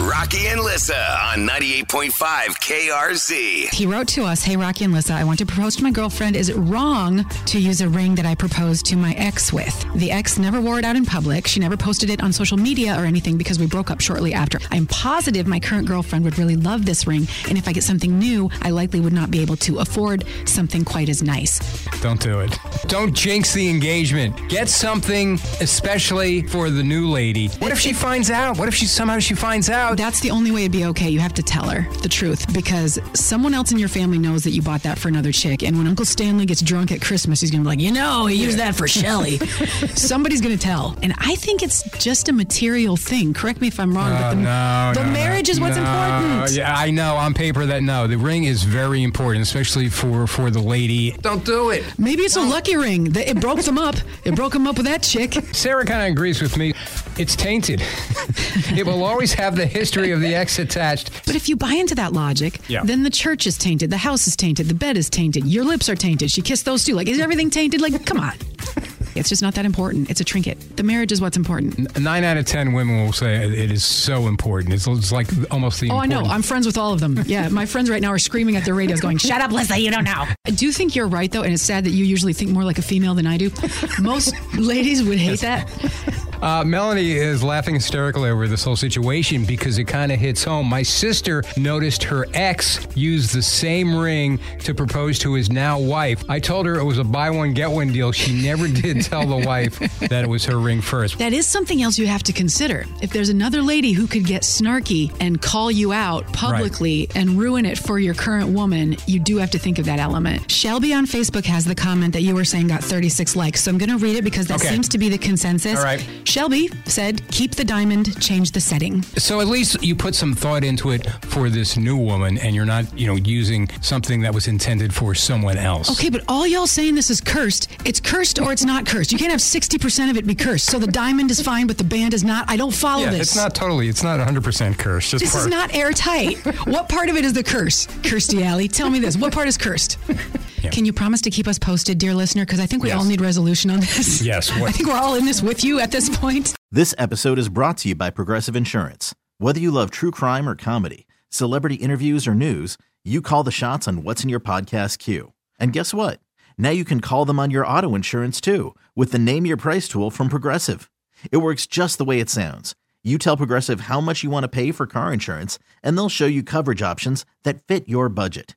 Rocky and Lissa on 98.5 KRZ. He wrote to us, Hey, Rocky and Lissa, I want to propose to my girlfriend. Is it wrong to use a ring that I proposed to my ex with? The ex never wore it out in public. She never posted it on social media or anything because we broke up shortly after. I'm positive my current girlfriend would really love this ring. And if I get something new, I likely would not be able to afford something quite as nice. Don't do it. Don't jinx the engagement. Get something especially for the new lady. What if she finds out? What if she somehow she finds out? That's the only way it'd be okay. You have to tell her the truth because someone else in your family knows that you bought that for another chick. And when Uncle Stanley gets drunk at Christmas, he's going to be like, you know, he used that for Shelly. Somebody's going to tell. And I think it's just a material thing. Correct me if I'm wrong, but Oh, the, no, the no, marriage is what's no. important. Yeah, I know on paper that no, the ring is very important, especially for for the lady. Don't do it. Maybe it's a lucky ring. that It broke them up. It broke them up with that chick. Sarah kind of agrees with me. It's tainted. it will always have the history of the ex attached. But if you buy into that logic, Yeah. then the church is tainted, the house is tainted, the bed is tainted, your lips are tainted. She kissed those two. Like, is everything tainted? Like, come on. It's just not that important. It's a trinket. The marriage is what's important. Nine out of ten women will say it is so important. It's, it's like almost the. Oh, I know. I'm friends with all of them. Yeah, my friends right now are screaming at their radios, going, "Shut up, Lissa! You don't know." I do think you're right, though, and it's sad that you usually think more like a female than I do. Most ladies would hate that. Uh, Melanie is laughing hysterically over this whole situation because it kind of hits home. My sister noticed her ex used the same ring to propose to his now wife. I told her it was a buy one, get one deal. She never did tell the wife that it was her ring first. That is something else you have to consider. If there's another lady who could get snarky and call you out publicly and ruin it for your current woman, you do have to think of that element. Shelby on Facebook has the comment that you were saying got 36 likes. So I'm going to read it because that Okay. seems to be the consensus. All right. Shelby said, keep the diamond, change the setting. So at least you put some thought into it for this new woman and you're not, you know, using something that was intended for someone else. Okay, but all y'all saying this is cursed. It's cursed or it's not cursed. You can't have 60% of it be cursed. So the diamond is fine, but the band is not. I don't follow Yeah, this. it's not totally, it's not 100% cursed. Just This part. is not airtight. what part of it is the curse? Kirstie Alley, tell me this. What part is cursed? Can you promise to keep us posted, dear listener? Because I think we Yes. all need resolution on this. Yes, I think we're all in this with you at this point. This episode is brought to you by Progressive Insurance. Whether you love true crime or comedy, celebrity interviews or news, you call the shots on what's in your podcast queue. And guess what? Now you can call them on your auto insurance too with the Name Your Price tool from Progressive. It works just the way it sounds. You tell Progressive how much you want to pay for car insurance, and they'll show you coverage options that fit your budget.